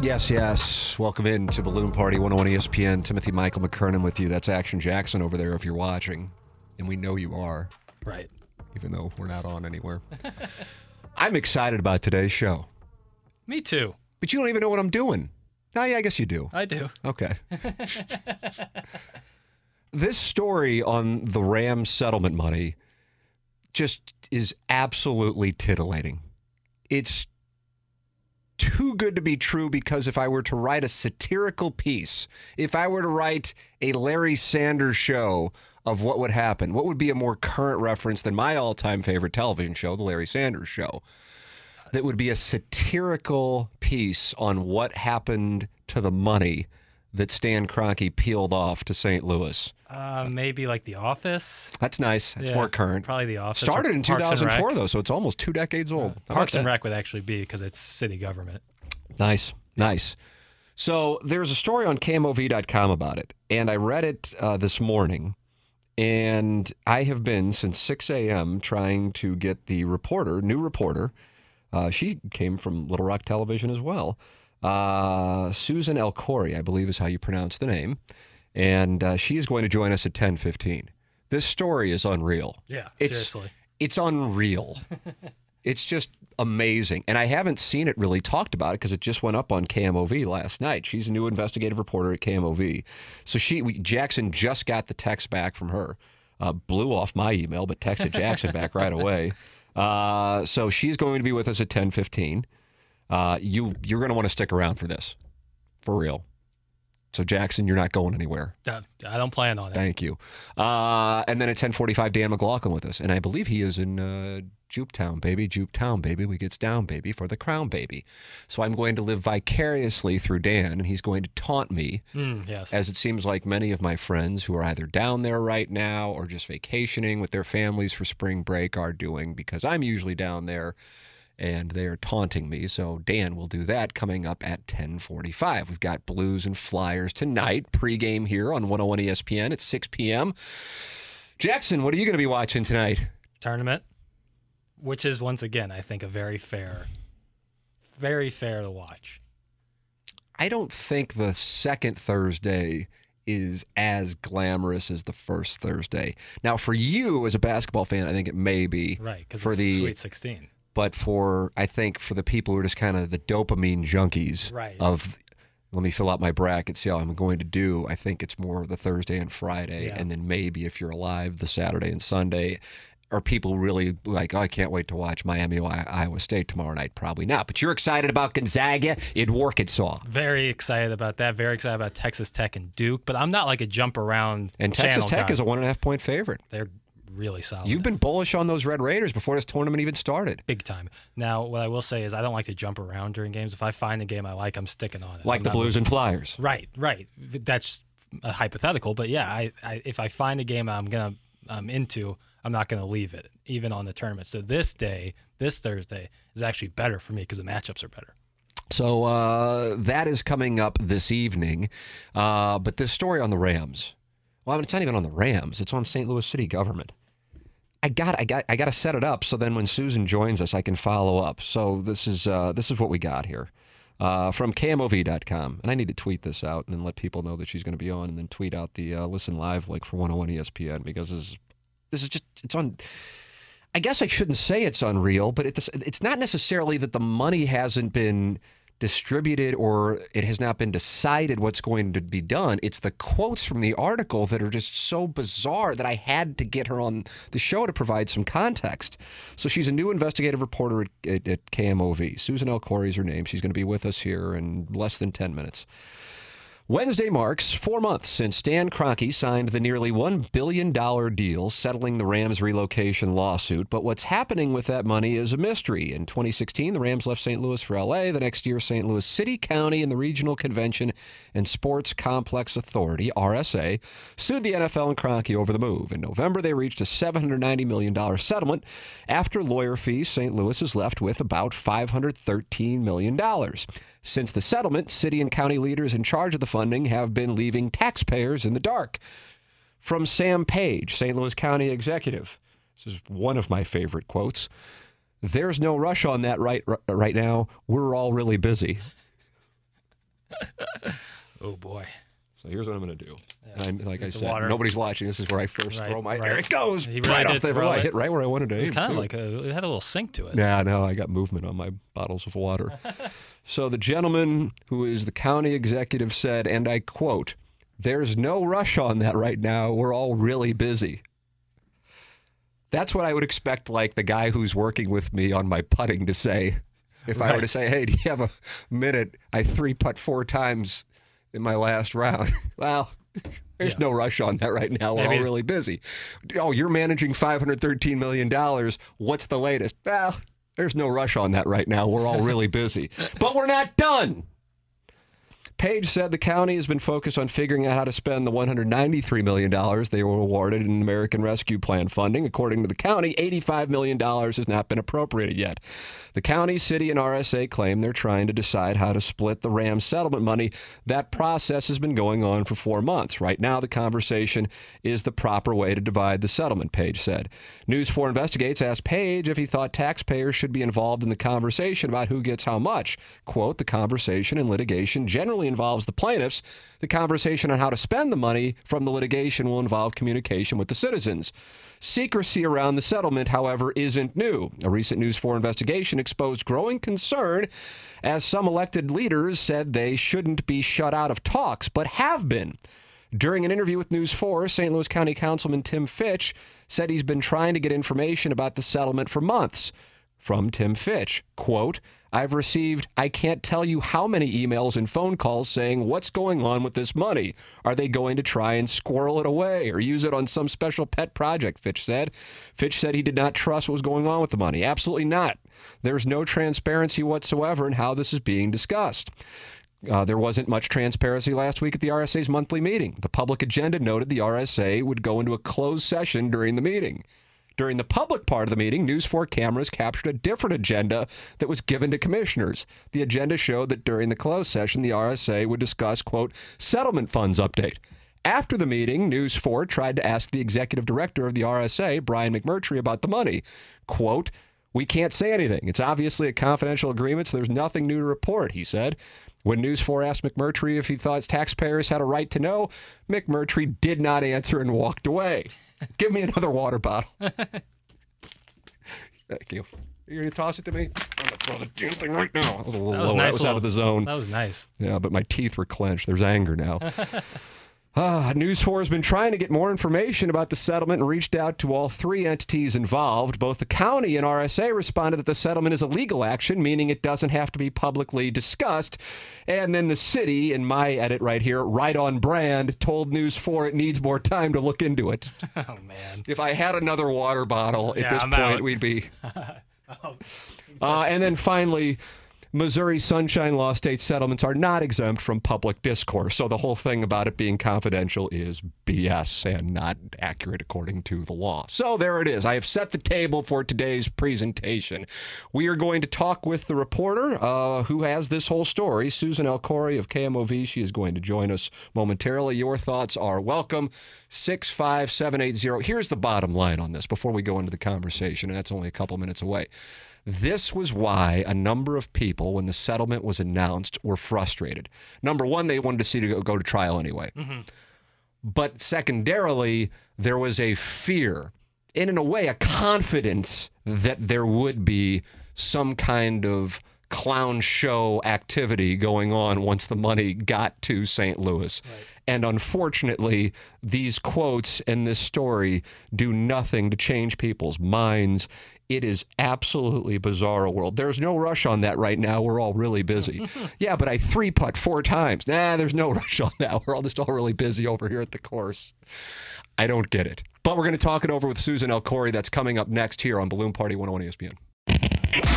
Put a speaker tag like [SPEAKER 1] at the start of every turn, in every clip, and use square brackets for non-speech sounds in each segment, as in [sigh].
[SPEAKER 1] Yes, yes. Welcome in to Balloon Party 101 ESPN. Timothy Michael McKernan with you. That's Action Jackson over there if you're watching. And we know you are,
[SPEAKER 2] Right.
[SPEAKER 1] even though we're not on anywhere. [laughs] I'm excited about today's show,
[SPEAKER 2] Me too.
[SPEAKER 1] but you don't even know what I'm doing. No, yeah, I guess you do.
[SPEAKER 2] I do.
[SPEAKER 1] Okay. [laughs] this story on the Rams settlement money just is absolutely titillating. It's too good to be true because if I were to write a satirical piece, if I were to write a Larry Sanders show of what would happen, what would be a more current reference than my all time favorite television show, The Larry Sanders Show? That would be a satirical piece on what happened to the money that Stan Kroenke peeled off to St. Louis.
[SPEAKER 2] Uh, maybe like The Office.
[SPEAKER 1] That's nice. That's
[SPEAKER 2] Yeah,
[SPEAKER 1] more current.
[SPEAKER 2] Probably The Office.
[SPEAKER 1] Started in
[SPEAKER 2] Parks
[SPEAKER 1] 2004, though, so it's almost two decades old. About
[SPEAKER 2] Parks and? Rec would actually be because it's city government.
[SPEAKER 1] Nice, nice. So there's a story on KMOV.com about it, and I read it uh, this morning. And I have been since 6 a.m. trying to get the reporter, new reporter. Uh, she came from Little Rock Television as well. Uh, Susan El Khoury, I believe is how you pronounce the name. And uh, she is going to join us at 10:15. This story is unreal.
[SPEAKER 2] Yeah,
[SPEAKER 1] It's,
[SPEAKER 2] seriously.
[SPEAKER 1] It's unreal. [laughs] it's just amazing. And I haven't seen it really talked about it because it just went up on KMOV last night. She's a new investigative reporter at KMOV. So she, we, Jackson just got the text back from her. Uh, blew off my email, but texted Jackson back [laughs] right away. Uh, so she's going to be with us at 10:15. Uh, you you're going to want to stick around for this, for real. So Jackson, you're not going anywhere.
[SPEAKER 2] Uh, I don't plan on it.
[SPEAKER 1] Thank you. Uh, and then at 1045, Dan McLaughlin with us. And I believe he is in uh, Jupetown, baby. Jupetown, baby. We gets down, baby, for the crown, baby. So I'm going to live vicariously through Dan, and he's going to taunt me,
[SPEAKER 2] Mm, yes.
[SPEAKER 1] as it seems like many of my friends who are either down there right now or just vacationing with their families for spring break are doing, because I'm usually down there and they're taunting me. So Dan will do that coming up at 10:45. We've got Blues and Flyers tonight, pregame here on 101 ESPN at 6 p.m. Jackson, what are you going to be watching tonight?
[SPEAKER 2] Tournament, which is once again, I think, a very fair, very fair to watch.
[SPEAKER 1] I don't think the second Thursday is as glamorous as the first Thursday. Now, for you as a basketball fan, I think it may be
[SPEAKER 2] Right. Because
[SPEAKER 1] for the
[SPEAKER 2] Sweet 16.
[SPEAKER 1] But for I think for the people who are just kind of the dopamine junkies
[SPEAKER 2] Right.
[SPEAKER 1] of let me fill out my bracket, see how I'm going to do. I think it's more the Thursday and Friday,
[SPEAKER 2] Yeah.
[SPEAKER 1] and then maybe if you're alive, the Saturday and Sunday. Are people really like, oh, I can't wait to watch Miami Iowa State tomorrow night? Probably not. But you're excited about Gonzaga in Arkansas.
[SPEAKER 2] Very excited about that. Very excited about Texas Tech and Duke. But I'm not like a jump around.
[SPEAKER 1] And Texas Tech
[SPEAKER 2] guy.
[SPEAKER 1] is a one and a half point favorite.
[SPEAKER 2] They're really solid.
[SPEAKER 1] You've been bullish on those Red Raiders before this tournament even started.
[SPEAKER 2] big time. Now, what I will say is I don't like to jump around during games. If I find a game I like, I'm sticking on it.
[SPEAKER 1] Like
[SPEAKER 2] I'm
[SPEAKER 1] the Blues and Flyers.
[SPEAKER 2] Right, right. That's a hypothetical, but yeah, I, I if I find a game I'm gonna I'm into, I'm not gonna leave it, even on the tournament. So this day, this Thursday, is actually better for me because the matchups are better.
[SPEAKER 1] So uh, that is coming up this evening. Uh, but this story on the Rams, well, it's not even on the Rams. It's on St. Louis City government. I got, I got, I got to set it up so then when Susan joins us, I can follow up. So this is, uh, this is what we got here. Uh, from KMOV.com. And I need to tweet this out and then let people know that she's going to be on and then tweet out the uh, listen live link for 101 ESPN because this is, this is just, it's on. I guess I shouldn't say it's unreal, but it's, it's not necessarily that the money hasn't been distributed or it has not been decided what's going to be done. It's the quotes from the article that are just so bizarre that I had to get her on the show to provide some context. So she's a new investigative reporter at, at, at KMOV. Susan El Khoury is her name. She's going to be with us here in less than 10 minutes. Wednesday marks four months since Stan Kroenke signed the nearly $1 billion deal settling the Rams relocation lawsuit. But what's happening with that money is a mystery. In 2016, the Rams left St. Louis for LA. The next year, St. Louis City, County, and the Regional Convention and Sports Complex Authority, RSA, sued the NFL and Kroenke over the move. In November, they reached a $790 million settlement. After lawyer fees, St. Louis is left with about $513 million. Since the settlement, city and county leaders in charge of the funding have been leaving taxpayers in the dark. From Sam Page, St. Louis County executive. This is one of my favorite quotes. There's no rush on that right right now. We're all really busy. [laughs]
[SPEAKER 2] Oh boy.
[SPEAKER 1] So here's what I'm going to do. And like I said,
[SPEAKER 2] water.
[SPEAKER 1] nobody's watching. This is where I first
[SPEAKER 2] Right,
[SPEAKER 1] throw my.
[SPEAKER 2] right.
[SPEAKER 1] There it goes.
[SPEAKER 2] He
[SPEAKER 1] right off the. I hit right where I wanted to aim.
[SPEAKER 2] It's kind of like a. It had a little sink to it.
[SPEAKER 1] Yeah, no, I got movement on my bottles of water. [laughs] so the gentleman who is the county executive said, and I quote, There's no rush on that right now. We're all really busy. That's what I would expect, like the guy who's working with me on my putting to say. If I were to say, hey, do you have a minute? I three putt four times in my last round. [laughs] well, there's
[SPEAKER 2] Yeah.
[SPEAKER 1] no rush on that right now. We're all really busy. Oh, you're managing $513 million. What's the latest? Well, there's no rush on that right now. We're all really busy. but we're not done. Page said the county has been focused on figuring out how to spend the $193 million they were awarded in American Rescue Plan funding. According to the county, $85 million has not been appropriated yet. The county, city, and RSA claim they're trying to decide how to split the RAM settlement money. That process has been going on for four months. Right now, the conversation is the proper way to divide the settlement, Page said. News 4 Investigates asked Page if he thought taxpayers should be involved in the conversation about who gets how much. Quote, the conversation and litigation generally involves the plaintiffs. The conversation on how to spend the money from the litigation will involve communication with the citizens. Secrecy around the settlement, however, isn't new. A recent News 4 investigation exposed growing concern as some elected leaders said they shouldn't be shut out of talks, but have been. During an interview with News 4, St. Louis County Councilman Tim Fitch said he's been trying to get information about the settlement for months. From Tim Fitch, quote, I've received, I can't tell you how many emails and phone calls saying, What's going on with this money? Are they going to try and squirrel it away or use it on some special pet project? Fitch said. Fitch said he did not trust what was going on with the money. Absolutely not. There's no transparency whatsoever in how this is being discussed. Uh, there wasn't much transparency last week at the RSA's monthly meeting. The public agenda noted the RSA would go into a closed session during the meeting. During the public part of the meeting, News 4 cameras captured a different agenda that was given to commissioners. The agenda showed that during the closed session, the RSA would discuss, quote, settlement funds update. After the meeting, News 4 tried to ask the executive director of the RSA, Brian McMurtry, about the money. Quote, we can't say anything. It's obviously a confidential agreement, so there's nothing new to report, he said. When News 4 asked McMurtry if he thought taxpayers had a right to know, McMurtry did not answer and walked away. [laughs] Give me another water bottle. [laughs] Thank you. You're going to toss it to me? I'm going to throw the damn thing right now. That was a little
[SPEAKER 2] That was
[SPEAKER 1] low.
[SPEAKER 2] nice.
[SPEAKER 1] That was out of the zone.
[SPEAKER 2] That was nice.
[SPEAKER 1] Yeah, but my teeth were clenched. There's anger now. [laughs] Ah, News 4 has been trying to get more information about the settlement and reached out to all three entities involved. Both the county and RSA responded that the settlement is a legal action, meaning it doesn't have to be publicly discussed. And then the city, in my edit right here, right on brand, told News 4 it needs more time to look into it. [laughs]
[SPEAKER 2] Oh man.
[SPEAKER 1] If I had another water bottle at
[SPEAKER 2] Yeah,
[SPEAKER 1] this
[SPEAKER 2] I'm
[SPEAKER 1] point,
[SPEAKER 2] out.
[SPEAKER 1] we'd be. [laughs] Uh, and then finally, Missouri Sunshine Law state settlements are not exempt from public discourse. So the whole thing about it being confidential is BS and not accurate according to the law. So there it is. I have set the table for today's presentation. We are going to talk with the reporter uh, who has this whole story, Susan El Khoury of KMOV. She is going to join us momentarily. Your thoughts are welcome. 65780. Here's the bottom line on this before we go into the conversation, and that's only a couple minutes away. This was why a number of people, when the settlement was announced, were frustrated. Number one, they wanted to see to go, go to trial anyway. Mm-hmm. But secondarily, there was a fear and, in a way, a confidence that there would be some kind of clown show activity going on once the money got to St. Louis. And unfortunately, these quotes and this story do nothing to change people's minds. It is absolutely bizarre a world. There's no rush on that right now. We're all really busy. [laughs] yeah, but I three putt four times. Nah, there's no [laughs] rush on that. We're all just all really busy over here at the course. I don't get it. But we're going to talk it over with Susan El Khoury. That's coming up next here on Balloon Party 101 ESPN.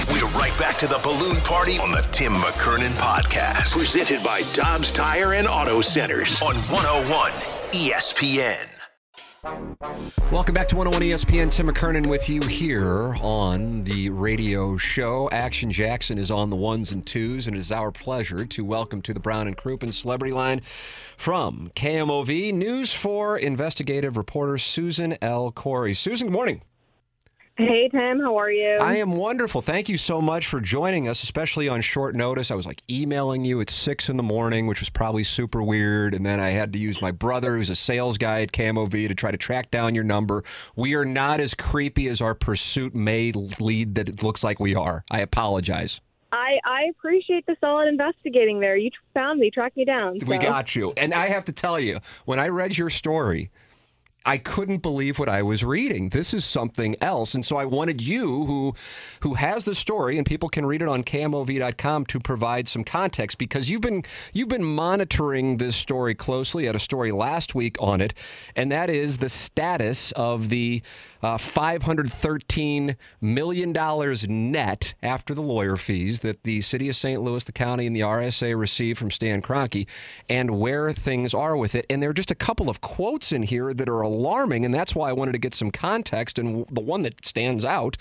[SPEAKER 3] We're right back to the balloon party on the Tim McKernan podcast. Presented by Dobbs Tire and Auto Centers on 101 ESPN.
[SPEAKER 1] Welcome back to 101 ESPN. Tim McKernan with you here on the radio show. Action Jackson is on the ones and twos, and it is our pleasure to welcome to the Brown and Crouppen Celebrity Line from KMOV News for investigative reporter Susan El Khoury. Susan, good morning.
[SPEAKER 4] Hey, Tim, how are you?
[SPEAKER 1] I am wonderful. Thank you so much for joining us, especially on short notice. I was like emailing you at six in the morning, which was probably super weird. And then I had to use my brother, who's a sales guy at KMOV, to try to track down your number. We are not as creepy as our pursuit may lead that it looks like we are. I apologize.
[SPEAKER 4] I, I appreciate the solid investigating there. You found me, tracked me down.
[SPEAKER 1] We got you. And I have to tell you, when I read your story, I couldn't believe what I was reading. This is something else. And so I wanted you who who has the story and people can read it on kmov.com to provide some context because you've been you've been monitoring this story closely. I had a story last week on it, and that is the status of the uh, $513 million net after the lawyer fees that the city of St. Louis, the county, and the RSA received from Stan Kroenke and where things are with it. And there are just a couple of quotes in here that are alarming, and that's why I wanted to get some context. And the one that stands out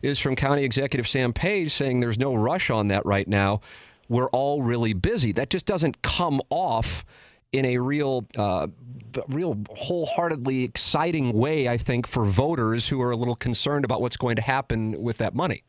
[SPEAKER 1] is from County Executive Sam Page saying there's no rush on that right now. We're all really busy. That just doesn't come off in a real, uh, real wholeheartedly exciting way, I think, for voters who are a little concerned about what's going to happen with that money.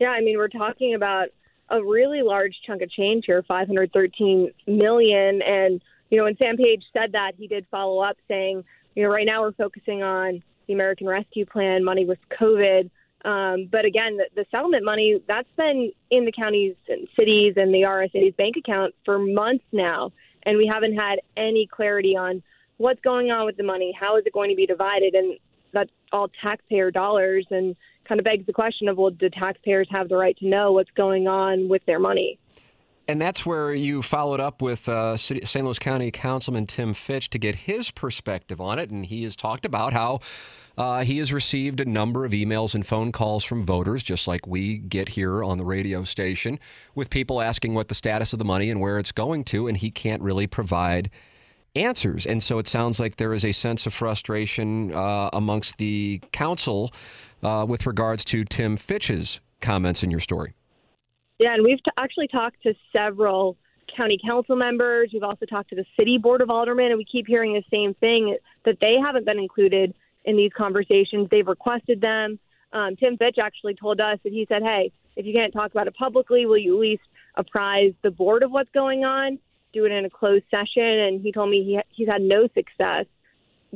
[SPEAKER 4] Yeah, I mean, we're talking about a really large chunk of change here, 513 million. And, you know, when Sam Page said that, he did follow up saying, you know, right now we're focusing on the American Rescue Plan, money with COVID. Um, but again, the, the settlement money, that's been in the counties and cities and the RSA's bank account for months now and we haven't had any clarity on what's going on with the money, how is it going to be divided, and that's all taxpayer dollars, and kind of begs the question of, well, do taxpayers have the right to know what's going on with their money?
[SPEAKER 1] And that's where you followed up with uh, St. Louis County Councilman Tim Fitch to get his perspective on it. And he has talked about how uh, he has received a number of emails and phone calls from voters, just like we get here on the radio station, with people asking what the status of the money and where it's going to. And he can't really provide answers. And so it sounds like there is a sense of frustration uh, amongst the council uh, with regards to Tim Fitch's comments in your story.
[SPEAKER 4] Yeah, and we've t- actually talked to several county council members. We've also talked to the city board of aldermen, and we keep hearing the same thing that they haven't been included in these conversations. They've requested them. Um, Tim Fitch actually told us that he said, "Hey, if you can't talk about it publicly, will you at least apprise the board of what's going on? Do it in a closed session." And he told me he he's had no success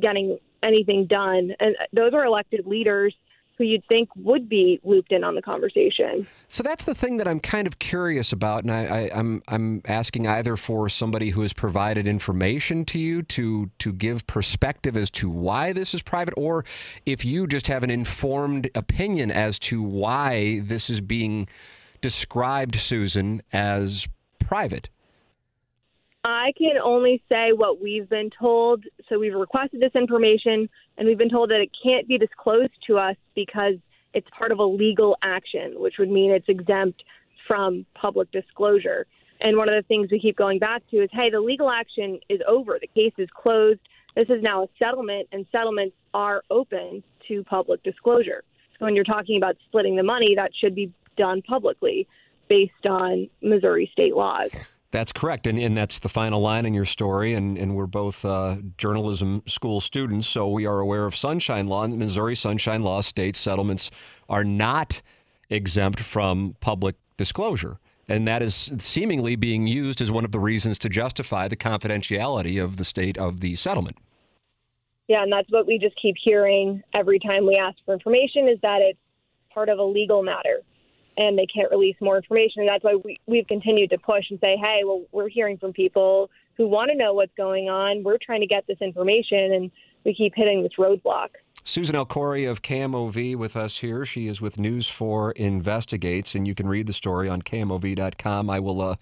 [SPEAKER 4] getting anything done. And those are elected leaders who you'd think would be looped in on the conversation.
[SPEAKER 1] So that's the thing that I'm kind of curious about, and I, I, I'm I'm asking either for somebody who has provided information to you to to give perspective as to why this is private, or if you just have an informed opinion as to why this is being described, Susan, as private.
[SPEAKER 4] I can only say what we've been told. So we've requested this information, and we've been told that it can't be disclosed to us because it's part of a legal action, which would mean it's exempt from public disclosure. And one of the things we keep going back to is hey, the legal action is over, the case is closed. This is now a settlement, and settlements are open to public disclosure. So when you're talking about splitting the money, that should be done publicly based on Missouri state laws.
[SPEAKER 1] That's correct. And, and that's the final line in your story. And, and we're both uh, journalism school students, so we are aware of Sunshine Law. Missouri Sunshine Law states settlements are not exempt from public disclosure. And that is seemingly being used as one of the reasons to justify the confidentiality of the state of the settlement.
[SPEAKER 4] Yeah, and that's what we just keep hearing every time we ask for information is that it's part of a legal matter. And they can't release more information. And that's why we, we've continued to push and say, hey, well, we're hearing from people who want to know what's going on. We're trying to get this information, and we keep hitting this roadblock.
[SPEAKER 1] Susan El Khoury of KMOV with us here. She is with News 4 Investigates, and you can read the story on KMOV.com. I will uh,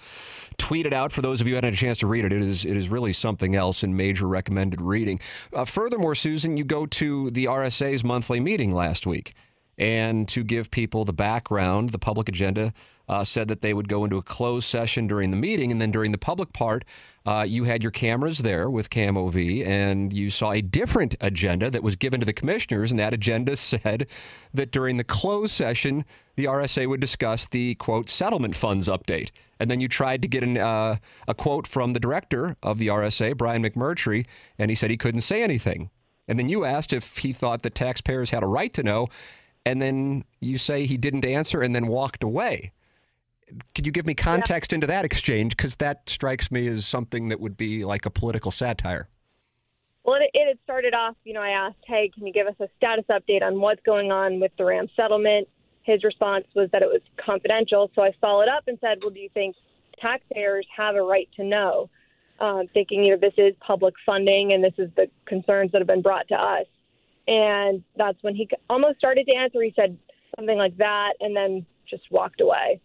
[SPEAKER 1] tweet it out for those of you who hadn't had a chance to read it. It is, it is really something else and major recommended reading. Uh, furthermore, Susan, you go to the RSA's monthly meeting last week. And to give people the background, the public agenda uh, said that they would go into a closed session during the meeting, and then during the public part, uh, you had your cameras there with KMOV, and you saw a different agenda that was given to the commissioners, and that agenda [laughs] said that during the closed session, the RSA would discuss the quote settlement funds update, and then you tried to get an, uh, a quote from the director of the RSA, Brian McMurtry, and he said he couldn't say anything. And then you asked if he thought the taxpayers had a right to know, and then you say he didn't answer and then walked away. Could you give me context yeah. into that exchange? Because that strikes me as something that would be like a political satire.
[SPEAKER 4] Well, it, it had started off, you know, I asked, hey, can you give us a status update on what's going on with the RAM settlement? His response was that it was confidential. So I followed up and said, well, do you think taxpayers have a right to know? Uh, thinking, you know, this is public funding and this is the concerns that have been brought to us. And that's when he almost started to answer. He said something like that and then just walked away.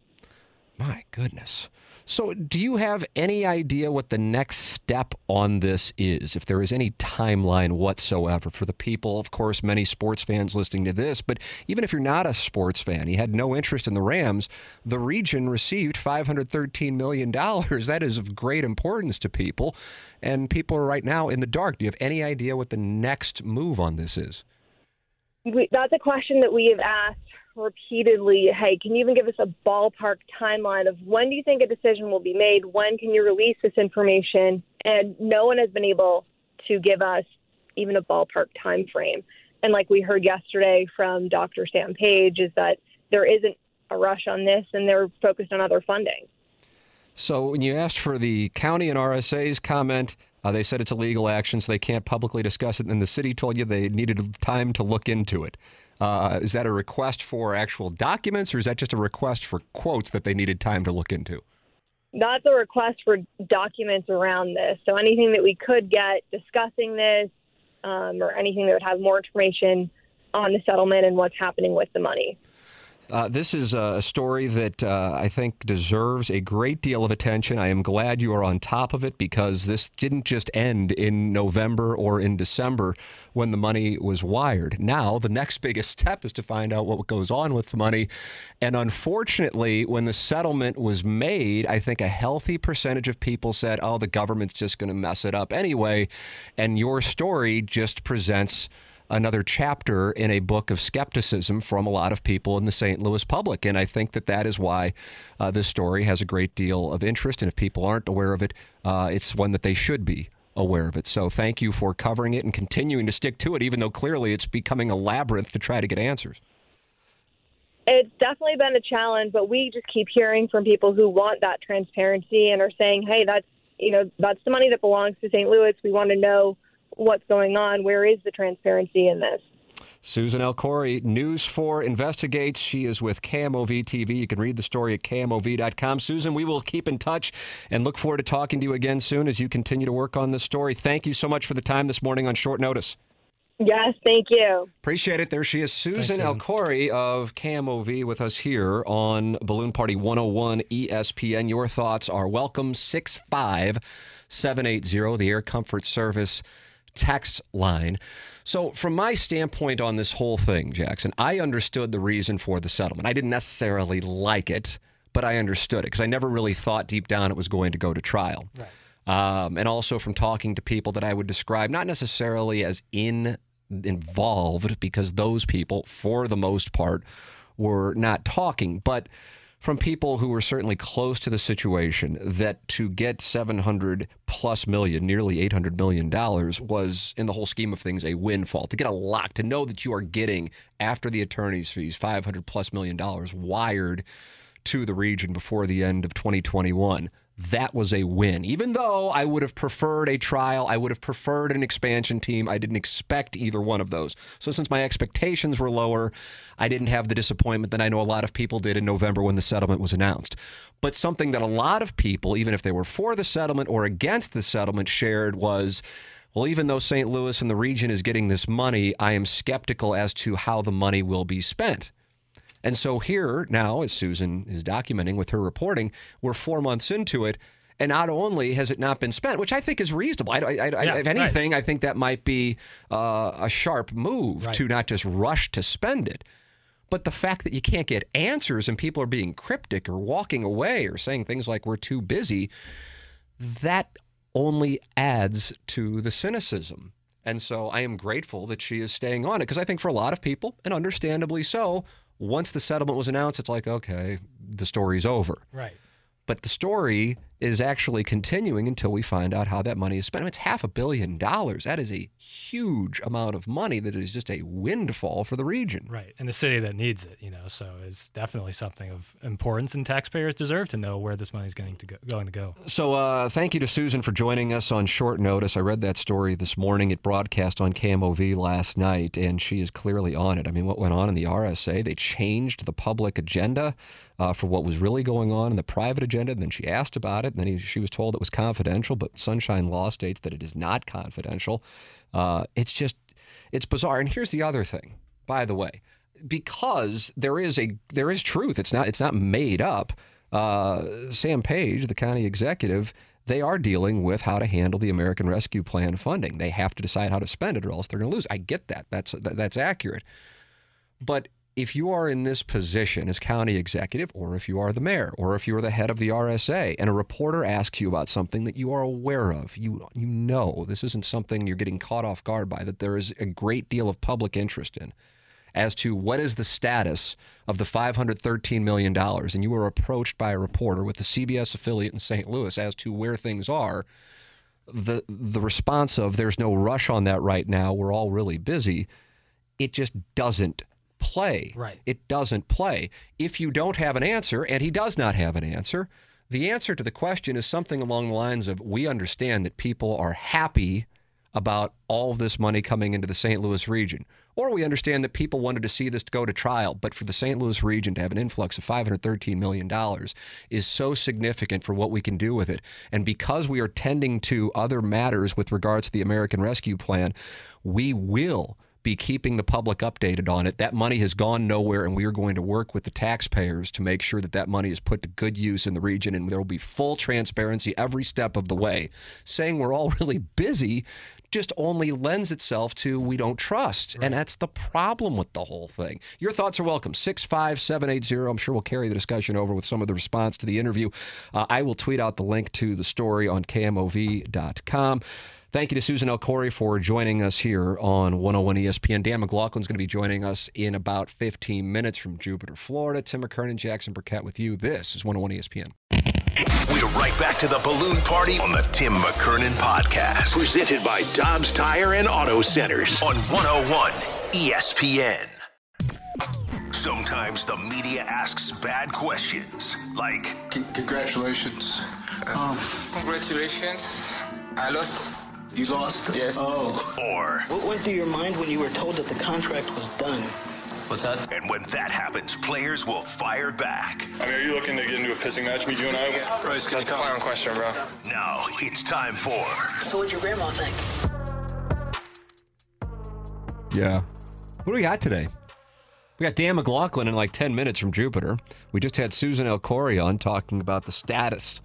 [SPEAKER 1] My goodness. So, do you have any idea what the next step on this is? If there is any timeline whatsoever for the people, of course, many sports fans listening to this, but even if you're not a sports fan, you had no interest in the Rams, the region received $513 million. [laughs] That is of great importance to people. And people are right now in the dark. Do you have any idea what the next move on this is?
[SPEAKER 4] We, that's a question that we have asked repeatedly, hey, can you even give us a ballpark timeline of when do you think a decision will be made? When can you release this information? And no one has been able to give us even a ballpark time frame. And like we heard yesterday from Dr. Sam Page, is that there isn't a rush on this and they're focused on other funding.
[SPEAKER 1] So when you asked for the county and RSA's comment, uh, they said it's a legal action, so they can't publicly discuss it. And the city told you they needed time to look into it. Uh, is that a request for actual documents, or is that just a request for quotes that they needed time to look into?
[SPEAKER 4] That's a request for documents around this. So anything that we could get discussing this, um, or anything that would have more information on the settlement and what's happening with the money.
[SPEAKER 1] Uh, this is a story that uh, I think deserves a great deal of attention. I am glad you are on top of it because this didn't just end in November or in December when the money was wired. Now, the next biggest step is to find out what goes on with the money. And unfortunately, when the settlement was made, I think a healthy percentage of people said, oh, the government's just going to mess it up anyway. And your story just presents another chapter in a book of skepticism from a lot of people in the St. Louis public. And I think that that is why uh, this story has a great deal of interest. And if people aren't aware of it, uh, it's one that they should be aware of it. So thank you for covering it and continuing to stick to it, even though clearly it's becoming a labyrinth to try to get answers.
[SPEAKER 4] It's definitely been a challenge, but we just keep hearing from people who want that transparency and are saying, "Hey, that's you know that's the money that belongs to St. Louis. We want to know what's going on. Where is the transparency in this?
[SPEAKER 1] Susan El Khoury, News 4 investigates. She is with KMOV TV. You can read the story at KMOV.com. Susan, we will keep in touch and look forward to talking to you again soon as you continue to work on this story. Thank you so much for the time this morning on short notice.
[SPEAKER 4] Yes, thank you.
[SPEAKER 1] Appreciate it. There she is, Susan El Khoury of KMOV with us here on Balloon Party 101 ESPN. Your thoughts are welcome. 65780, the Air Comfort Service text line. So, from my standpoint on this whole thing, Jackson, I understood the reason for the settlement. I didn't necessarily like it, but I understood it because I never really thought deep down it was going to go to trial. Right. Um, and also from talking to people that I would describe not necessarily as in involved, because those people, for the most part, were not talking, but from people who were certainly close to the situation that to get 700 plus million, nearly 800 million dollars was in the whole scheme of things a windfall. To get a lot, to know that you are getting after the attorney's fees 500 plus million dollars wired to the region before the end of 2021. That was a win. Even though I would have preferred a trial, I would have preferred an expansion team. I didn't expect either one of those. So since my expectations were lower, I didn't have the disappointment that I know a lot of people did in November when the settlement was announced. But something that a lot of people, even if they were for the settlement or against the settlement, shared was well, even though St. Louis and the region is getting this money, I am skeptical as to how the money will be spent. And so here now, as Susan is documenting with her reporting, we're four months into it. And not only has it not been spent, which I think is reasonable. I, I, I,
[SPEAKER 2] Yeah,
[SPEAKER 1] if anything, I think that might be uh, a sharp move
[SPEAKER 2] Right.
[SPEAKER 1] to not just rush to spend it. But the fact that you can't get answers and people are being cryptic or walking away or saying things like we're too busy, that only adds to the cynicism. And so I am grateful that she is staying on it because I think for a lot of people, and understandably so, once the settlement was announced, it's like, okay, the story's over.
[SPEAKER 2] Right.
[SPEAKER 1] But the story is actually continuing until we find out how that money is spent. I mean, it's half a billion dollars. That is a huge amount of money that is just a windfall for the region.
[SPEAKER 2] Right. And the city that needs it, you know, so it's definitely something of importance and taxpayers deserve to know where this money is going to go going to go.
[SPEAKER 1] So, uh, thank you to Susan for joining us on short notice. I read that story this morning. It broadcast on KMOV last night, and she is clearly on it. I mean, what went on in the RSA? They changed the public agenda uh, for what was really going on in the private agenda. And then she asked about it, and then he, she was told it was confidential, but Sunshine Law states that it is not confidential. Uh, it's just, it's bizarre. And here's the other thing, by the way, because there is a there is truth. It's not it's not made up. Uh, Sam Page, the county executive, they are dealing with how to handle the American Rescue Plan funding. They have to decide how to spend it, or else they're going to lose. I get that. That's that, that's accurate. But if you are in this position as county executive, or if you are the mayor, or if you are the head of the RSA, and a reporter asks you about something that you are aware of, you you know this isn't something you're getting caught off guard by, that there is a great deal of public interest in as to what is the status of the $513 million, and you were approached by a reporter with the CBS affiliate in St. Louis as to where things are, the the response of "There's no rush on that right now. We're all really busy," it just doesn't play.
[SPEAKER 2] Right.
[SPEAKER 1] It doesn't play. If you don't have an answer, and he does not have an answer, the answer to the question is something along the lines of We understand that people are happy about all of this money coming into the St. Louis region. Or we understand that people wanted to see this go to trial, but for the St. Louis region to have an influx of $513 million is so significant for what we can do with it. And because we are tending to other matters with regards to the American Rescue Plan, we will be keeping the public updated on it. That money has gone nowhere, and we are going to work with the taxpayers to make sure that that money is put to good use in the region, and there will be full transparency every step of the way. Saying we're all [laughs] really busy just only lends itself to we don't trust. And that's the problem with the whole thing. Your thoughts are welcome. 65780. I'm sure we'll carry the discussion over with some of the response to the interview. Uh, I will tweet out the link to the story on KMOV.com. Thank you to Susan El Khoury for joining us here on 101 ESPN. Dan McLaughlin's going to be joining us in about 15 minutes from Jupiter, Florida. Tim McKernan, Jackson Burkett with you. This is 101 ESPN.
[SPEAKER 3] We're right back to the balloon party on the Tim McKernan podcast. Presented by Dobbs Tire and Auto Centers on 101 ESPN. Sometimes the media asks bad questions, like,
[SPEAKER 5] C- congratulations. Um,
[SPEAKER 6] Congratulations. I lost.
[SPEAKER 5] You lost?
[SPEAKER 6] Yes.
[SPEAKER 5] Oh,
[SPEAKER 3] or,
[SPEAKER 7] What went through your mind when you were told that the contract was done?
[SPEAKER 6] What's that?
[SPEAKER 3] and when that happens, players will fire back.
[SPEAKER 8] I mean, are you looking to get into a pissing match with you and I?
[SPEAKER 6] Bro, that's a clown question, bro.
[SPEAKER 3] Now it's time for
[SPEAKER 7] So what'd your grandma think?
[SPEAKER 1] Yeah. What do we got today? We got Dan McLaughlin in like 10 minutes from Jupiter. We just had Susan El Khoury on talking about the status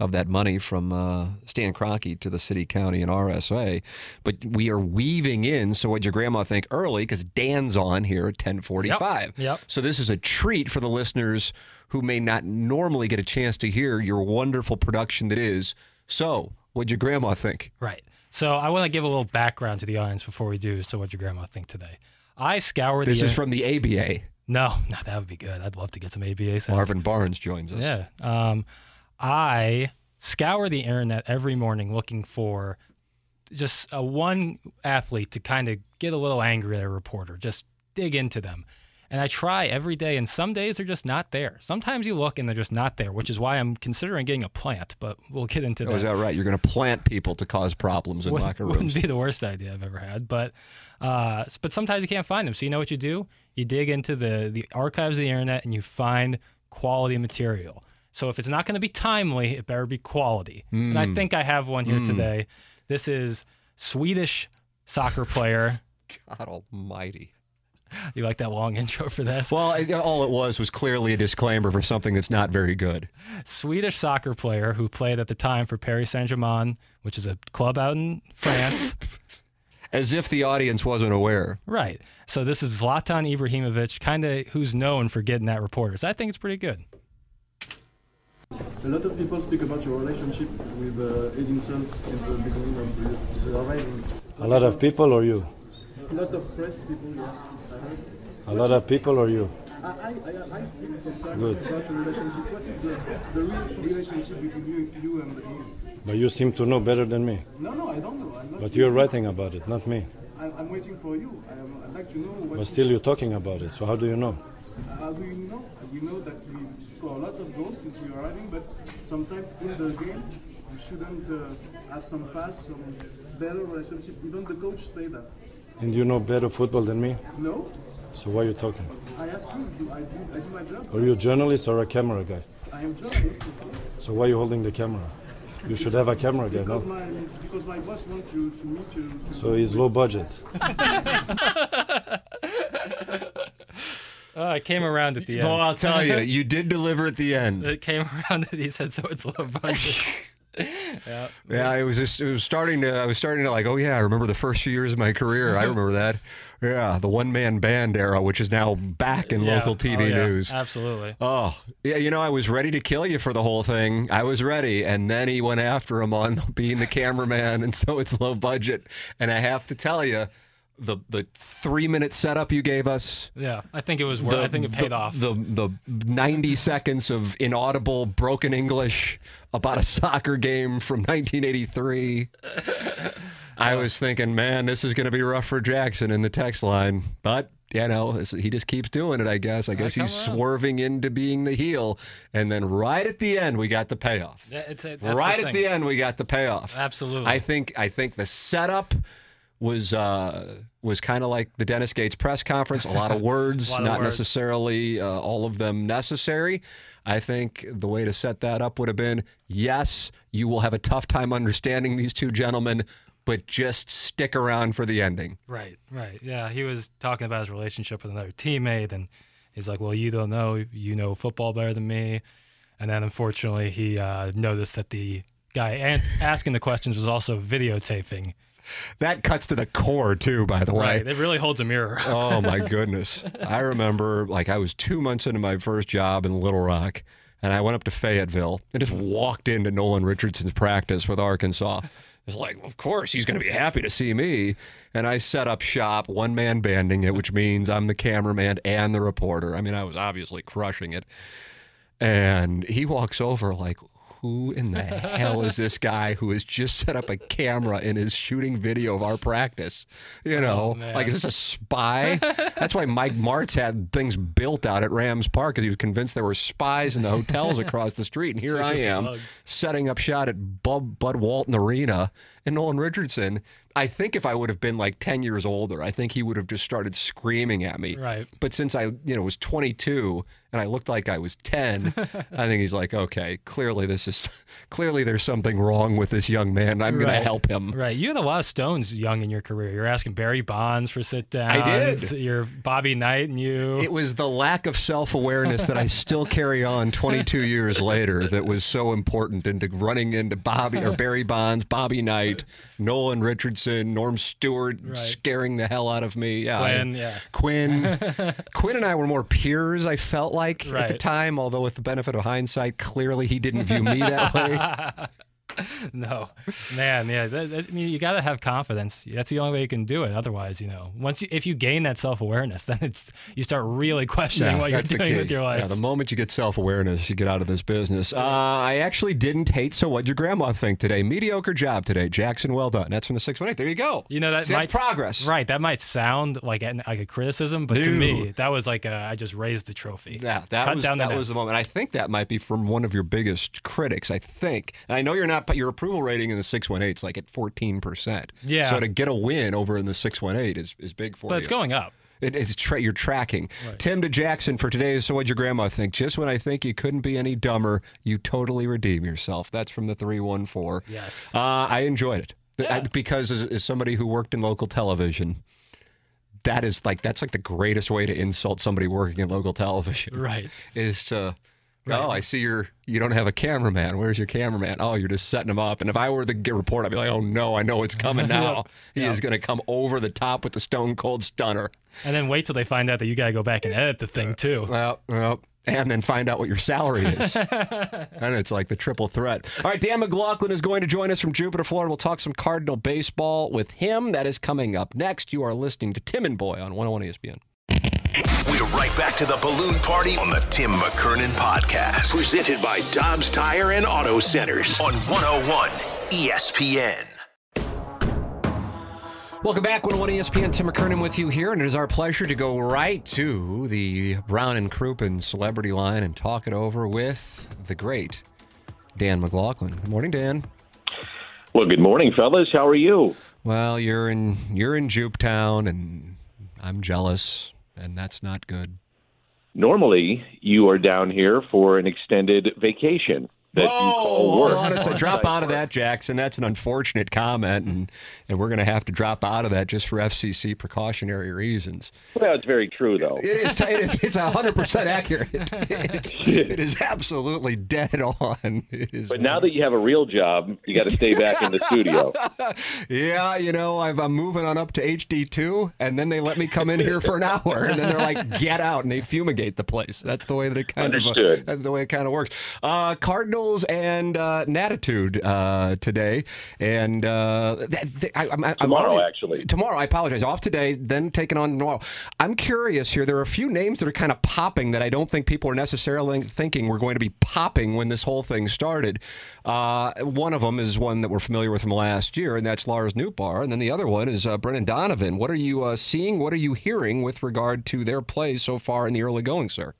[SPEAKER 1] of that money from uh, Stan Kroenke to the city, county, and RSA. But we are weaving in, so what'd your grandma think early? Because Dan's on here at 1045.
[SPEAKER 2] Yep, yep.
[SPEAKER 1] So this is a treat for the listeners who may not normally get a chance to hear your wonderful production that is. So, what'd your grandma think?
[SPEAKER 2] Right. So I want to give a little background to the audience before we do. So what'd your grandma think today? I scoured
[SPEAKER 1] This is from the ABA.
[SPEAKER 2] No, [laughs] no, that would be good. I'd love to get some ABA sound.
[SPEAKER 1] Marvin Barnes joins us.
[SPEAKER 2] Yeah. Um, I scour the internet every morning looking for just a one athlete to kind of get a little angry at a reporter, just dig into them. And I try every day, and some days they're just not there. Sometimes you look and they're just not there, which is why I'm considering getting a plant. But we'll get into
[SPEAKER 1] Oh,
[SPEAKER 2] that.
[SPEAKER 1] is that right? You're going to plant people to cause problems in
[SPEAKER 2] Wouldn't-
[SPEAKER 1] locker [laughs]
[SPEAKER 2] Wouldn't
[SPEAKER 1] rooms.
[SPEAKER 2] be the worst idea I've ever had, but uh, but sometimes you can't find them. So you know what you do? You dig into the the archives of the internet and you find quality material. So if it's not going to be timely, it better be quality. And I
[SPEAKER 1] Mm.
[SPEAKER 2] think I have one here
[SPEAKER 1] Mm.
[SPEAKER 2] today. This is Swedish soccer player.
[SPEAKER 1] God Almighty.
[SPEAKER 2] You like that long [laughs] intro for this?
[SPEAKER 1] Well, it- all it was was clearly a disclaimer for something that's not very good.
[SPEAKER 2] Swedish soccer player who played at the time for Paris Saint Germain, which is a club out in France. [laughs]
[SPEAKER 1] As if the audience wasn't aware.
[SPEAKER 2] Right. So this is Zlatan Ibrahimovic, kind of who's known for getting at reporters. I think it's pretty good.
[SPEAKER 9] A lot of people speak about your relationship with uh, Edinson since the beginning of the, the arrival.
[SPEAKER 10] A lot of people or you?
[SPEAKER 9] A lot of press people, yeah.
[SPEAKER 10] A lot of people or you?
[SPEAKER 9] I, I, I, I speak sometimes
[SPEAKER 10] Good.
[SPEAKER 9] about your relationship. What is the, the real relationship between you, you and him?
[SPEAKER 10] But you seem to know better than me.
[SPEAKER 9] No, no, I don't know. I'm not
[SPEAKER 10] But you're writing about it, not me.
[SPEAKER 9] I'm, I'm waiting for you. I'm, I'd like to know what.
[SPEAKER 10] But still you're talking about it, so how do you know?
[SPEAKER 9] How do you know? We know that we score a lot of goals since we are arriving, but sometimes in the game you shouldn't uh, have some pass, some better relationship. Even the coach say that.
[SPEAKER 10] And you know better football than me?
[SPEAKER 9] No,
[SPEAKER 10] So why are you talking?
[SPEAKER 9] I ask you. Do I do I do my job?
[SPEAKER 10] Are you a journalist or a camera guy?
[SPEAKER 9] I am journalist.
[SPEAKER 10] So why are you holding the camera? You should have a camera guy,
[SPEAKER 9] Because
[SPEAKER 10] no?
[SPEAKER 9] my because my boss wants you to meet you. To
[SPEAKER 10] So he's low budget. [laughs]
[SPEAKER 2] Oh, it came around at the end.
[SPEAKER 1] Well, I'll tell you, [laughs] you did deliver at the end.
[SPEAKER 2] It came around that he said so. It's low budget. [laughs] yeah.
[SPEAKER 1] Yeah, it was just it was starting to I was starting to like, oh yeah, I remember the first few years of my career. I mm-hmm. remember that. Yeah, the one man band era, which is now back in
[SPEAKER 2] Yeah.
[SPEAKER 1] local TV
[SPEAKER 2] Oh, yeah.
[SPEAKER 1] news.
[SPEAKER 2] Absolutely.
[SPEAKER 1] Oh, yeah, you know, I was ready to kill you for the whole thing. I was ready. And then he went after him on [laughs] being the cameraman, and so it's low budget. And I have to tell you, the the three minute setup you gave us.
[SPEAKER 2] Yeah, I think it was worth. I think it paid
[SPEAKER 1] the,
[SPEAKER 2] off.
[SPEAKER 1] The the 90 seconds of inaudible broken English about a soccer game from 1983. [laughs] I was thinking, man, this is going to be rough for Jackson in the text line, but you know, he just keeps doing it. I guess. I guess he's
[SPEAKER 2] come
[SPEAKER 1] swerving into being the heel, and then right at the end, we got the payoff.
[SPEAKER 2] Yeah, it's a,
[SPEAKER 1] right
[SPEAKER 2] the
[SPEAKER 1] at the end, we got the payoff.
[SPEAKER 2] Absolutely.
[SPEAKER 1] I think I think the setup was uh, was kind of like the Dennis Gates press conference. A lot of [laughs] words,
[SPEAKER 2] lot of
[SPEAKER 1] not
[SPEAKER 2] words.
[SPEAKER 1] necessarily uh, all of them necessary. I think the way to set that up would have been: yes, you will have a tough time understanding these two gentlemen, but just stick around for the ending.
[SPEAKER 2] Right, right. Yeah, he was talking about his relationship with another teammate, and he's like, "Well, you don't know. You know football better than me." And then, unfortunately, he uh, noticed that the guy asking the questions was also videotaping.
[SPEAKER 1] That cuts to the core too, by the way.
[SPEAKER 2] Right. It really holds a mirror. [laughs]
[SPEAKER 1] oh my [laughs] goodness. I remember like I was two months into my first job in Little Rock and I went up to Fayetteville and just walked into Nolan Richardson's practice with Arkansas. It's like, of course, he's going to be happy to see me. And I set up shop, one man banding it, which means I'm the cameraman and the reporter. I mean, I was obviously crushing it. And he walks over like, who in the hell is this guy who has just set up a camera and is shooting video of our practice? You oh, know,
[SPEAKER 2] man.
[SPEAKER 1] like, is this a spy? That's why Mike Martz had things built out at Rams Park because he was convinced there were spies in the hotels [laughs] across the street. And here I am
[SPEAKER 2] bugs.
[SPEAKER 1] setting up shot at Bud, Bud Walton Arena. And Nolan Richardson, I think if I would have been like 10 years older, I think he would have just started screaming at me.
[SPEAKER 2] Right.
[SPEAKER 1] But since I, you know, was 22 and I looked like I was 10, [laughs] I think he's like, okay, clearly this is, clearly there's something wrong with this young man. I'm going to help him.
[SPEAKER 2] Right. You had a lot of stones young in your career. You're asking Barry Bonds for sit downs.
[SPEAKER 1] I did.
[SPEAKER 2] You're Bobby Knight and you.
[SPEAKER 1] It was the lack of self awareness that I still carry on 22 years later that was so important into running into Bobby or Barry Bonds, Bobby Knight, Nolan Richardson, Norm Stewart
[SPEAKER 2] Right.
[SPEAKER 1] scaring the hell out of me. Yeah, I-
[SPEAKER 2] Quinn, yeah.
[SPEAKER 1] Quinn. [laughs] Quinn and I were more peers, I felt like at the time, although with the benefit of hindsight, clearly he didn't view me that way. [laughs] [laughs]
[SPEAKER 2] no, man, yeah. That, that, I mean, you got to have confidence. That's the only way you can do it. Otherwise, you know, once you, if you gain that self awareness, [laughs] then it's you start really questioning what you're doing with your life.
[SPEAKER 1] Yeah, the moment you get self awareness, you get out of this business. Uh, I actually didn't hate. So, what'd your grandma think today? Mediocre job today, Jackson. Well done. That's from the six one eight. There you go.
[SPEAKER 2] You know that
[SPEAKER 1] See,
[SPEAKER 2] might
[SPEAKER 1] that's progress.
[SPEAKER 2] right? That might sound like an- like a criticism, but to me, that was like a, I just raised the trophy.
[SPEAKER 1] Yeah, that
[SPEAKER 2] Cut
[SPEAKER 1] was
[SPEAKER 2] down the
[SPEAKER 1] that was the moment. I think that might be from one of your biggest critics. I think. And I know you're not. But your approval rating in the six one eight is like at fourteen percent.
[SPEAKER 2] Yeah.
[SPEAKER 1] So to get a win over in the six one eight is is big for
[SPEAKER 2] But
[SPEAKER 1] you.
[SPEAKER 2] But it's going up.
[SPEAKER 1] It, it's tra- you're tracking. Tim to Jackson for today's So What'd Your Grandma Think? Just when I think you couldn't be any dumber, you totally redeem yourself. That's from the 314.
[SPEAKER 2] Yes.
[SPEAKER 1] Uh, I enjoyed it. I- because as, as somebody who worked in local television, that is like that's like the greatest way to insult somebody working in local television.
[SPEAKER 2] Right. [laughs]
[SPEAKER 1] Is to oh I see you're you don't have a cameraman. Where's your cameraman? Oh, you're just setting him up. And if I were the report, I'd be like, oh no, I know it's coming [laughs] now. He is going to come over the top with the stone cold stunner.
[SPEAKER 2] And then wait till they find out that you got to go back and edit the thing too.
[SPEAKER 1] Uh, well, well, and then find out what your salary is. [laughs] and it's like the triple threat. All right, Dan McLaughlin is going to join us from Jupiter, Florida. We'll talk some Cardinal baseball with him. That is coming up next. You are listening to Tim and Boy on 101 ESPN.
[SPEAKER 3] We're right back to the balloon party on the Tim McKernan podcast. Presented by Dobbs Tire and Auto Centers on 101 ESPN.
[SPEAKER 1] Welcome back, 101 ESPN. Tim McKernan with you here, and it is our pleasure to go right to the Brown and Crouppen celebrity line and talk it over with the great Dan McLaughlin. Good morning, Dan.
[SPEAKER 11] Well, good morning, fellas. How are you?
[SPEAKER 1] Well, you're in you're in Jupetown, and I'm jealous, and that's not good.
[SPEAKER 11] Normally, you are down here for an extended vacation that you call
[SPEAKER 1] Hold on a second. Drop out of that, Jackson. That's an unfortunate comment, and, and we're going to have to drop out of that just for FCC precautionary reasons.
[SPEAKER 11] Well, it's very true, though.
[SPEAKER 1] It is. It is. It's hundred percent accurate. It's, it is absolutely dead on. It is.
[SPEAKER 11] But now that you have a real job, you got to stay back in the studio. [laughs]
[SPEAKER 1] yeah, you know, I'm, I'm moving on up to HD two, and then they let me come in here for an hour, and then they're like, "Get out!" and they fumigate the place. That's the way that it kind
[SPEAKER 11] Understood.
[SPEAKER 1] of that's the way it kind of works. Uh, And uh, Natitude uh, today, and uh, th- th- I, I'm, I'm
[SPEAKER 11] Tomorrow, actually.
[SPEAKER 1] Tomorrow, I apologize. Off today, then taking on tomorrow. I'm curious here. There are a few names that are kind of popping that I don't think people are necessarily thinking were going to be popping when this whole thing started. Uh, one of them is one that we're familiar with from last year, and that's Lars Nootbaar. And then the other one is uh, Brendan Donovan. What are you uh, seeing? What are you hearing with regard to their play so far in the early going, sir?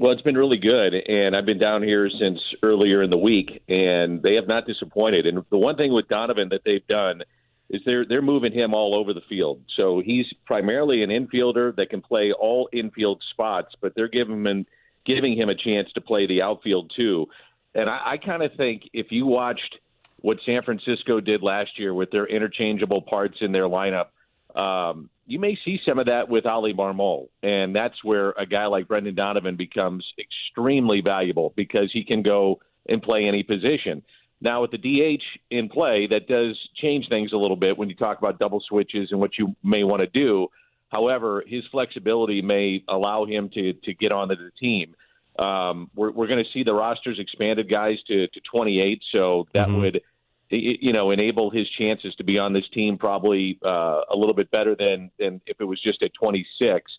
[SPEAKER 11] Well, it's been really good, and I've been down here since earlier in the week, and they have not disappointed. And the one thing with Donovan that they've done is they're they're moving him all over the field. So he's primarily an infielder that can play all infield spots, but they're giving him giving him a chance to play the outfield too. And I, I kind of think if you watched what San Francisco did last year with their interchangeable parts in their lineup, um, you may see some of that with Oli Marmol, and that's where a guy like Brendan Donovan becomes extremely valuable because he can go and play any position. Now, with the DH in play, that does change things a little bit when you talk about double switches and what you may want to do. However, his flexibility may allow him to to get onto the team. Um, we're we're going to see the rosters expanded, guys, to to 28, so that would i- you know enable his chances to be on this team probably uh, a little bit better than than if it was just at 26.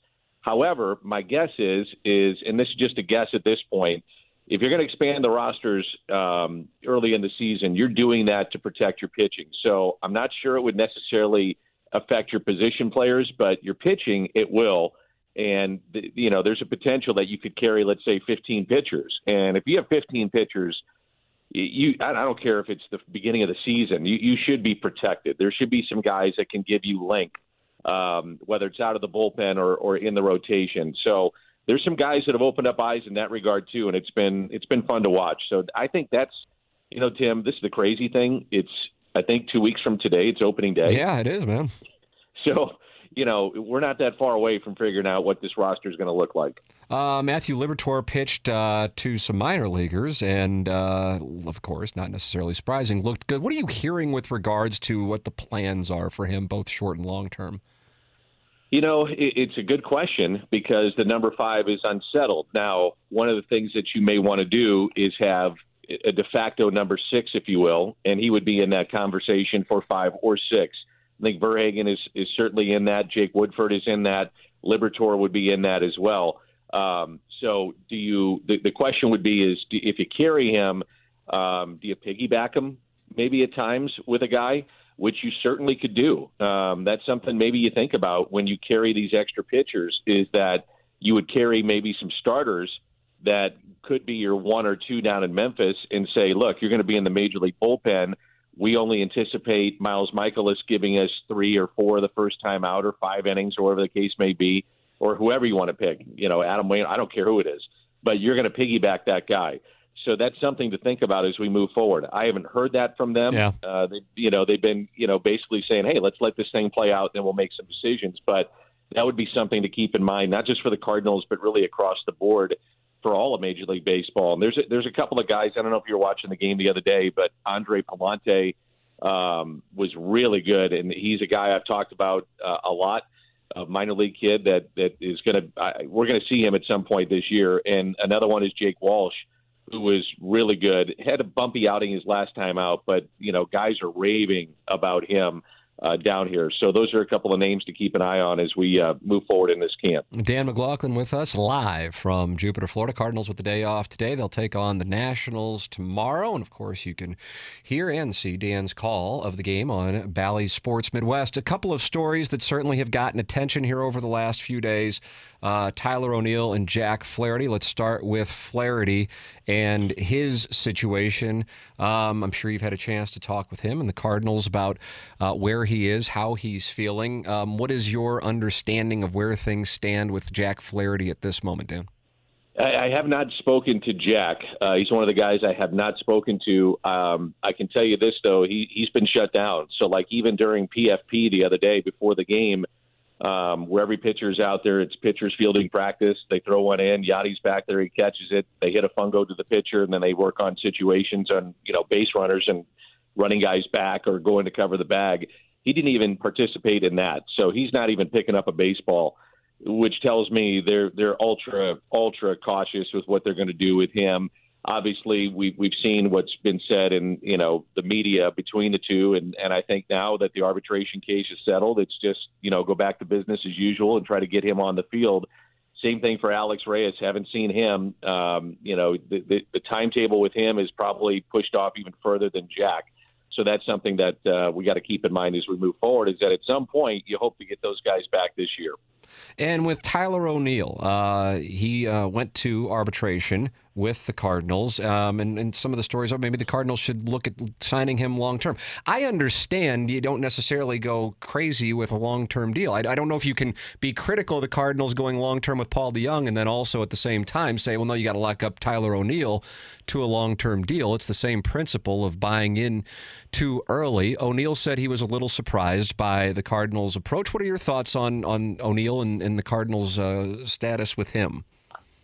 [SPEAKER 11] However, my guess is is and this is just a guess at this point. If you're going to expand the rosters um, early in the season, you're doing that to protect your pitching. So I'm not sure it would necessarily affect your position players, but your pitching it will. And you know, there's a potential that you could carry, let's say, 15 pitchers. And if you have 15 pitchers, you I I don't care if it's the beginning of the season, you, you should be protected. There should be some guys that can give you length, um, whether it's out of the bullpen or, or in the rotation. So there's some guys that have opened up eyes in that regard too, and it's been it's been fun to watch. So I think that's you know, Tim, this is the crazy thing. It's I think two weeks from today, it's opening day.
[SPEAKER 1] Yeah, it is, man. [laughs]
[SPEAKER 11] So you know, we're not that far away from figuring out what this roster is going to look like.
[SPEAKER 1] Uh, Matthew Liberatore pitched uh, to some minor leaguers, and uh, of course, not necessarily surprising, looked good. What are you hearing with regards to what the plans are for him, both short and long term?
[SPEAKER 11] You know, it's a good question because the number five is unsettled. Now, one of the things that you may want to do is have a de facto number six, if you will, and he would be in that conversation for five or six. I think Verhagen is is certainly in that. Jake Woodford is in that. Liberatore would be in that as well. Um, so, do you? The, the question would be: is do, if you carry him, um, do you piggyback him maybe at times with a guy? Which you certainly could do. Um, that's something maybe you think about when you carry these extra pitchers. Is that you would carry maybe some starters that could be your one or two down in Memphis and say, look, you're going to be in the major league bullpen. We only anticipate Miles Mikolas giving us three or four the first time out, or five innings, or whatever the case may be, or whoever you want to pick. You know, Adam Wayne. I don't care who it is, but you're going to piggyback that guy. So that's something to think about as we move forward. I haven't heard that from them.
[SPEAKER 1] Yeah.
[SPEAKER 11] Uh, they, you know, they've been, you know, basically saying, "Hey, let's let this thing play out, then we'll make some decisions." But that would be something to keep in mind, not just for the Cardinals, but really across the board for all of Major League Baseball. And there's a, there's a couple of guys. I don't know if you were watching the game the other day, but Andre Pallante um, was really good, and he's a guy I've talked about uh, a lot. A minor league kid that that is going to we're going to see him at some point this year. And another one is Jake Walsh, who was really good. Had a bumpy outing his last time out, but you know guys are raving about him uh, down here. So those are a couple of names to keep an eye on as we uh, move forward in this camp.
[SPEAKER 1] Dan McLaughlin with us live from Jupiter, Florida. Cardinals with the day off today. They'll take on the Nationals tomorrow. And of course, you can hear and see Dan's call of the game on Bally Sports Midwest. A couple of stories that certainly have gotten attention here over the last few days. Uh, Tyler O'Neill and Jack Flaherty. Let's start with Flaherty and his situation. Um, I'm sure you've had a chance to talk with him and the Cardinals about uh, where he is, how he's feeling. Um, what is your understanding of where things stand with Jack Flaherty at this moment, Dan?
[SPEAKER 11] I, have not spoken to Jack. Uh, he's one of the guys I have not spoken to. Um, I can tell you this though, he he's been shut down. So like even during PFP the other day before the game, um, where every pitcher's out there, it's pitcher's fielding practice. They throw one in, Yadi's back there, he catches it. They hit a fungo to the pitcher, and then they work on situations on you know base runners and running guys back or going to cover the bag. He didn't even participate in that, so he's not even picking up a baseball, which tells me they're they're ultra ultra cautious with what they're going to do with him obviously we've we've seen what's been said in you know the media between the two, and and I think now that the arbitration case is settled, it's just you know go back to business as usual and try to get him on the field. Same thing for Alex Reyes. Haven't seen him. Um, you know the, the the timetable with him is probably pushed off even further than Jack. So that's something that uh, we got to keep in mind as we move forward. Is that at some point you hope to get those guys back this year.
[SPEAKER 1] And with Tyler O'Neill, uh, he uh, went to arbitration with the Cardinals, um, and, and some of the stories are maybe the Cardinals should look at signing him long term. I understand you don't necessarily go crazy with a long term deal. I, I, don't know if you can be critical of the Cardinals going long term with Paul DeJong and then also at the same time say, well, no, you got to lock up Tyler O'Neill to a long term deal. It's the same principle of buying in too early. O'Neill said he was a little surprised by the Cardinals' approach. What are your thoughts on, on O'Neill and, and the Cardinals' uh, status with him?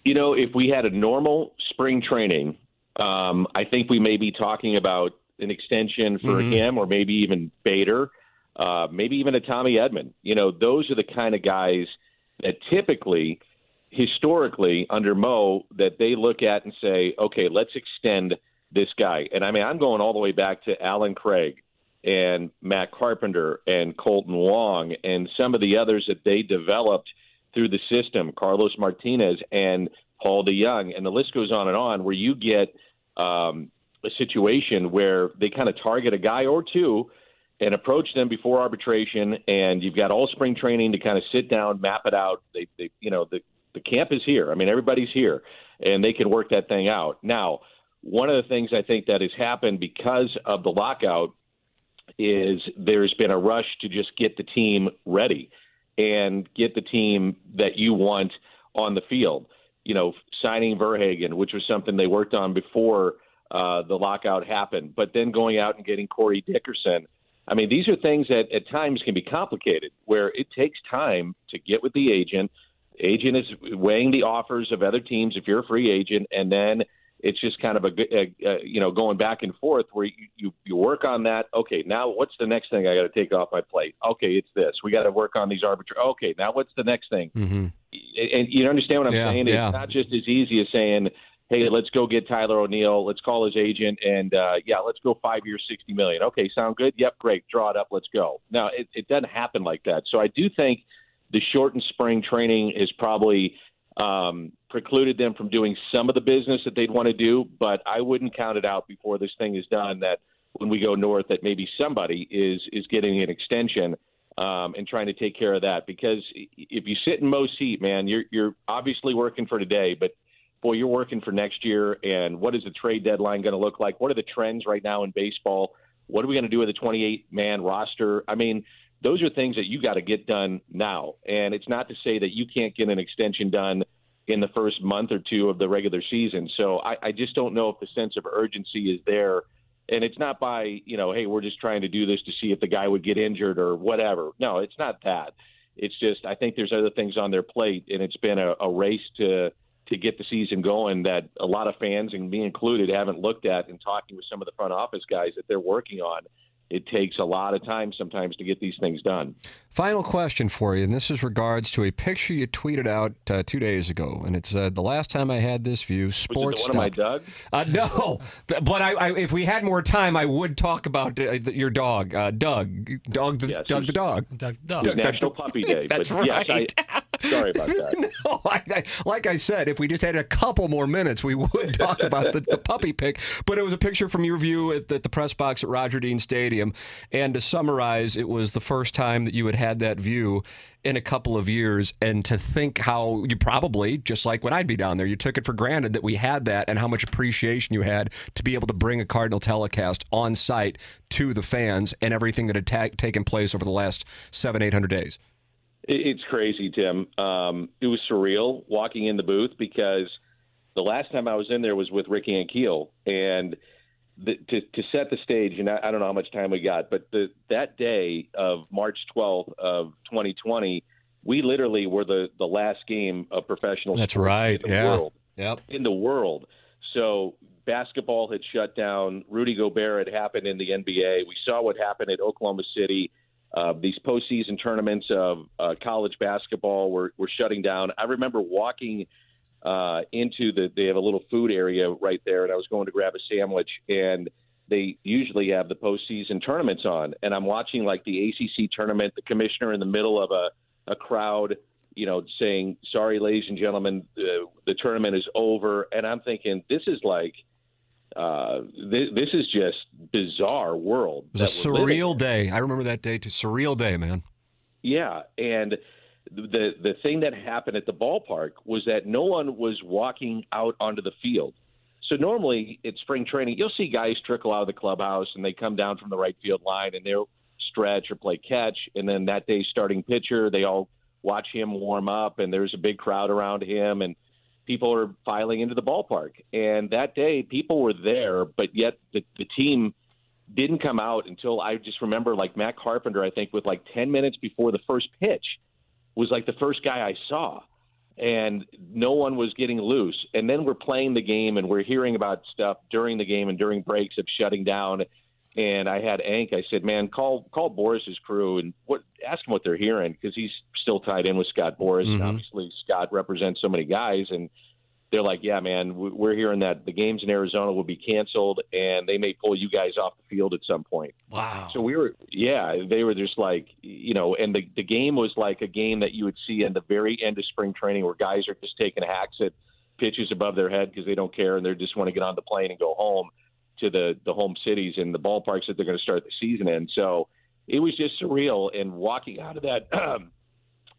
[SPEAKER 11] You know, if we had a normal spring training, um, I think we may be talking about an extension for mm-hmm. him, or maybe even Bader, uh, maybe even a Tommy Edman. You know, those are the kind of guys that typically, historically, under Mo, that they look at and say, okay, let's extend this guy. And I mean, I'm going all the way back to Allen Craig and Matt Carpenter and Kolten Wong and some of the others that they developed – through the system, Carlos Martinez and Paul DeJong, and the list goes on and on, where you get um, a situation where they kind of target a guy or two and approach them before arbitration, and you've got all spring training to kind of sit down, map it out. They, they you know, the the camp is here. I mean, everybody's here, and they can work that thing out. Now, one of the things I think that has happened because of the lockout is there's been a rush to just get the team ready and get the team that you want on the field. You know, signing Verhagen, which was something they worked on before uh, the lockout happened, but then going out and getting Corey Dickerson. I mean, these are things that at times can be complicated, where it takes time to get with the agent. Agent is weighing the offers of other teams if you're a free agent, and then it's just kind of a, a, a you know going back and forth where you, you you work on that. Okay, now what's the next thing I got to take off my plate? Okay, it's this. We got to work on these arbitrary. Okay, now what's the next thing?
[SPEAKER 1] Mm-hmm.
[SPEAKER 11] And you understand what I'm
[SPEAKER 1] yeah,
[SPEAKER 11] saying?
[SPEAKER 1] Yeah.
[SPEAKER 11] It's not just as easy as saying hey, let's go get Tyler O'Neill. Let's call his agent, and uh, yeah, let's go five years, sixty million. Okay, sound good? Yep, great. Draw it up. Let's go. Now it, it doesn't happen like that. So I do think the shortened spring training is probably um, precluded them from doing some of the business that they'd want to do. But I wouldn't count it out before this thing is done. That when we go north, that maybe somebody is is getting an extension. Um, and trying to take care of that because if you sit in Mo's seat, man, you're you're obviously working for today, but boy, you're working for next year. And what is the trade deadline going to look like? What are the trends right now in baseball? What are we going to do with a 28 man roster? I mean, those are things that you got to get done now. And it's not to say that you can't get an extension done in the first month or two of the regular season. So I, I just don't know if the sense of urgency is there and it's not by you know hey we're just trying to do this to see if the guy would get injured or whatever no it's not that it's just i think there's other things on their plate and it's been a, a race to to get the season going that a lot of fans and me included haven't looked at and talking with some of the front office guys that they're working on it takes a lot of time sometimes to get these things done.
[SPEAKER 1] Final question for you, and this is regards to a picture you tweeted out uh, two days ago, and it said the last time I had this view, sports.
[SPEAKER 11] Was it the one
[SPEAKER 1] stuff.
[SPEAKER 11] of my
[SPEAKER 1] Doug? Uh, no, [laughs] but I, I, if we had more time, I would talk about uh, your dog, uh, Doug, Doug, the,
[SPEAKER 11] Yes,
[SPEAKER 1] Doug the dog.
[SPEAKER 2] Doug,
[SPEAKER 11] Doug. National Puppy [laughs] Day.
[SPEAKER 1] That's
[SPEAKER 11] but yes,
[SPEAKER 1] right.
[SPEAKER 11] I, [laughs] sorry about that.
[SPEAKER 1] no, I, I, like I said, if we just had a couple more minutes, we would talk about the, the puppy pic. But it was a picture from your view at the, at the press box at Roger Dean Stadium. And to summarize, it was the first time that you had had that view in a couple of years. And to think how you probably, just like when I'd be down there, you took it for granted that we had that and how much appreciation you had to be able to bring a Cardinal telecast on site to the fans and everything that had ta- taken place over the last seven, eight hundred days.
[SPEAKER 11] It's crazy, Tim. Um, it was surreal walking in the booth because the last time I was in there was with Ricky and Keel and the, to to set the stage, and I, I don't know how much time we got, but the that day of March 12th of 2020, we literally were the the last game of professional.
[SPEAKER 1] That's right,
[SPEAKER 11] In the
[SPEAKER 1] yeah.
[SPEAKER 11] world.
[SPEAKER 1] Yep.
[SPEAKER 11] In the world. So basketball had shut down. Rudy Gobert had happened in the NBA. We saw what happened at Oklahoma City. Uh, these postseason tournaments of uh, college basketball were, were shutting down. I remember walking uh, into the they have a little food area right there, and I was going to grab a sandwich, and they usually have the postseason tournaments on, and I'm watching like the ACC tournament, the commissioner in the middle of a a crowd, you know, saying, "Sorry, ladies and gentlemen, uh, the tournament is over," and I'm thinking, this is like. Uh, this, this is just bizarre world.
[SPEAKER 1] It was a
[SPEAKER 11] we're living
[SPEAKER 1] surreal day. I remember that day too. Surreal day, man.
[SPEAKER 11] yeah, and the the thing that happened at the ballpark was that no one was walking out onto the field. So normally at spring training, you'll see guys trickle out of the clubhouse and they come down from the right field line and they'll stretch or play catch. And then that day's starting pitcher, they all watch him warm up and there's a big crowd around him and people are filing into the ballpark. And that day, people were there, but yet the, the team didn't come out until I just remember like Matt Carpenter, I think, with like 10 minutes before the first pitch was like the first guy I saw. And no one was getting loose. And then we're playing the game and we're hearing about stuff during the game and during breaks of shutting down. And I had Hank. I said, "Man, call call Boras's crew and what ask him what they're hearing because he's still tied in with Scott Boras. And
[SPEAKER 1] Mhm.
[SPEAKER 11] obviously, Scott represents so many guys, and they're like, "Yeah, man, we- we're hearing that the games in Arizona will be canceled, and they may pull you guys off the field at some point."
[SPEAKER 1] Wow.
[SPEAKER 11] So we were, yeah, they were just like, you know, and the the game was like a game that you would see in the very end of spring training where guys are just taking hacks at pitches above their head because they don't care and they just want to get on the plane and go home to the the home cities and the ballparks that they're going to start the season in. So it was just surreal. And walking out of that, [clears throat]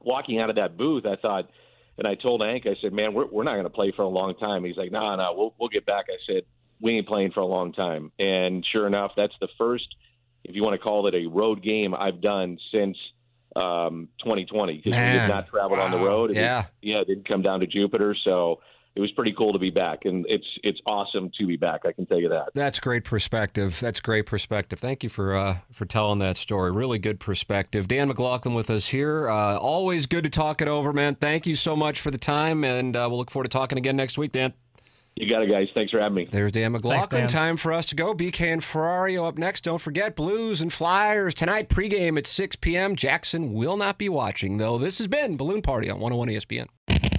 [SPEAKER 11] walking out of that booth, I thought, and I told Hank, I said, "Man, we're we're not going to play for a long time." He's like, "No, nah, no, nah, we'll we'll get back." I said, "We ain't playing for a long time." And sure enough, that's the first, if you want to call it a road game, I've done since um, 2020 because we did not travel on the
[SPEAKER 1] Wow.
[SPEAKER 11] road. It
[SPEAKER 1] Yeah.
[SPEAKER 11] yeah, it didn't come down to Jupiter, so it was pretty cool to be back, and it's it's awesome to be back. I can tell you that.
[SPEAKER 1] That's great perspective. That's great perspective. Thank you for uh, for telling that story. Really good perspective. Dan McLaughlin with us here. Uh, always good to talk it over, man. Thank you so much for the time, and uh, we'll look forward to talking again next week, Dan.
[SPEAKER 11] You got it, guys. Thanks for having me.
[SPEAKER 1] There's Dan McLaughlin.
[SPEAKER 2] Dan.
[SPEAKER 1] Time for us to go. BK and Ferrario up next. Don't forget Blues and Flyers tonight pregame at 6 p.m. Jackson will not be watching, though. This has been Balloon Party on 101 ESPN.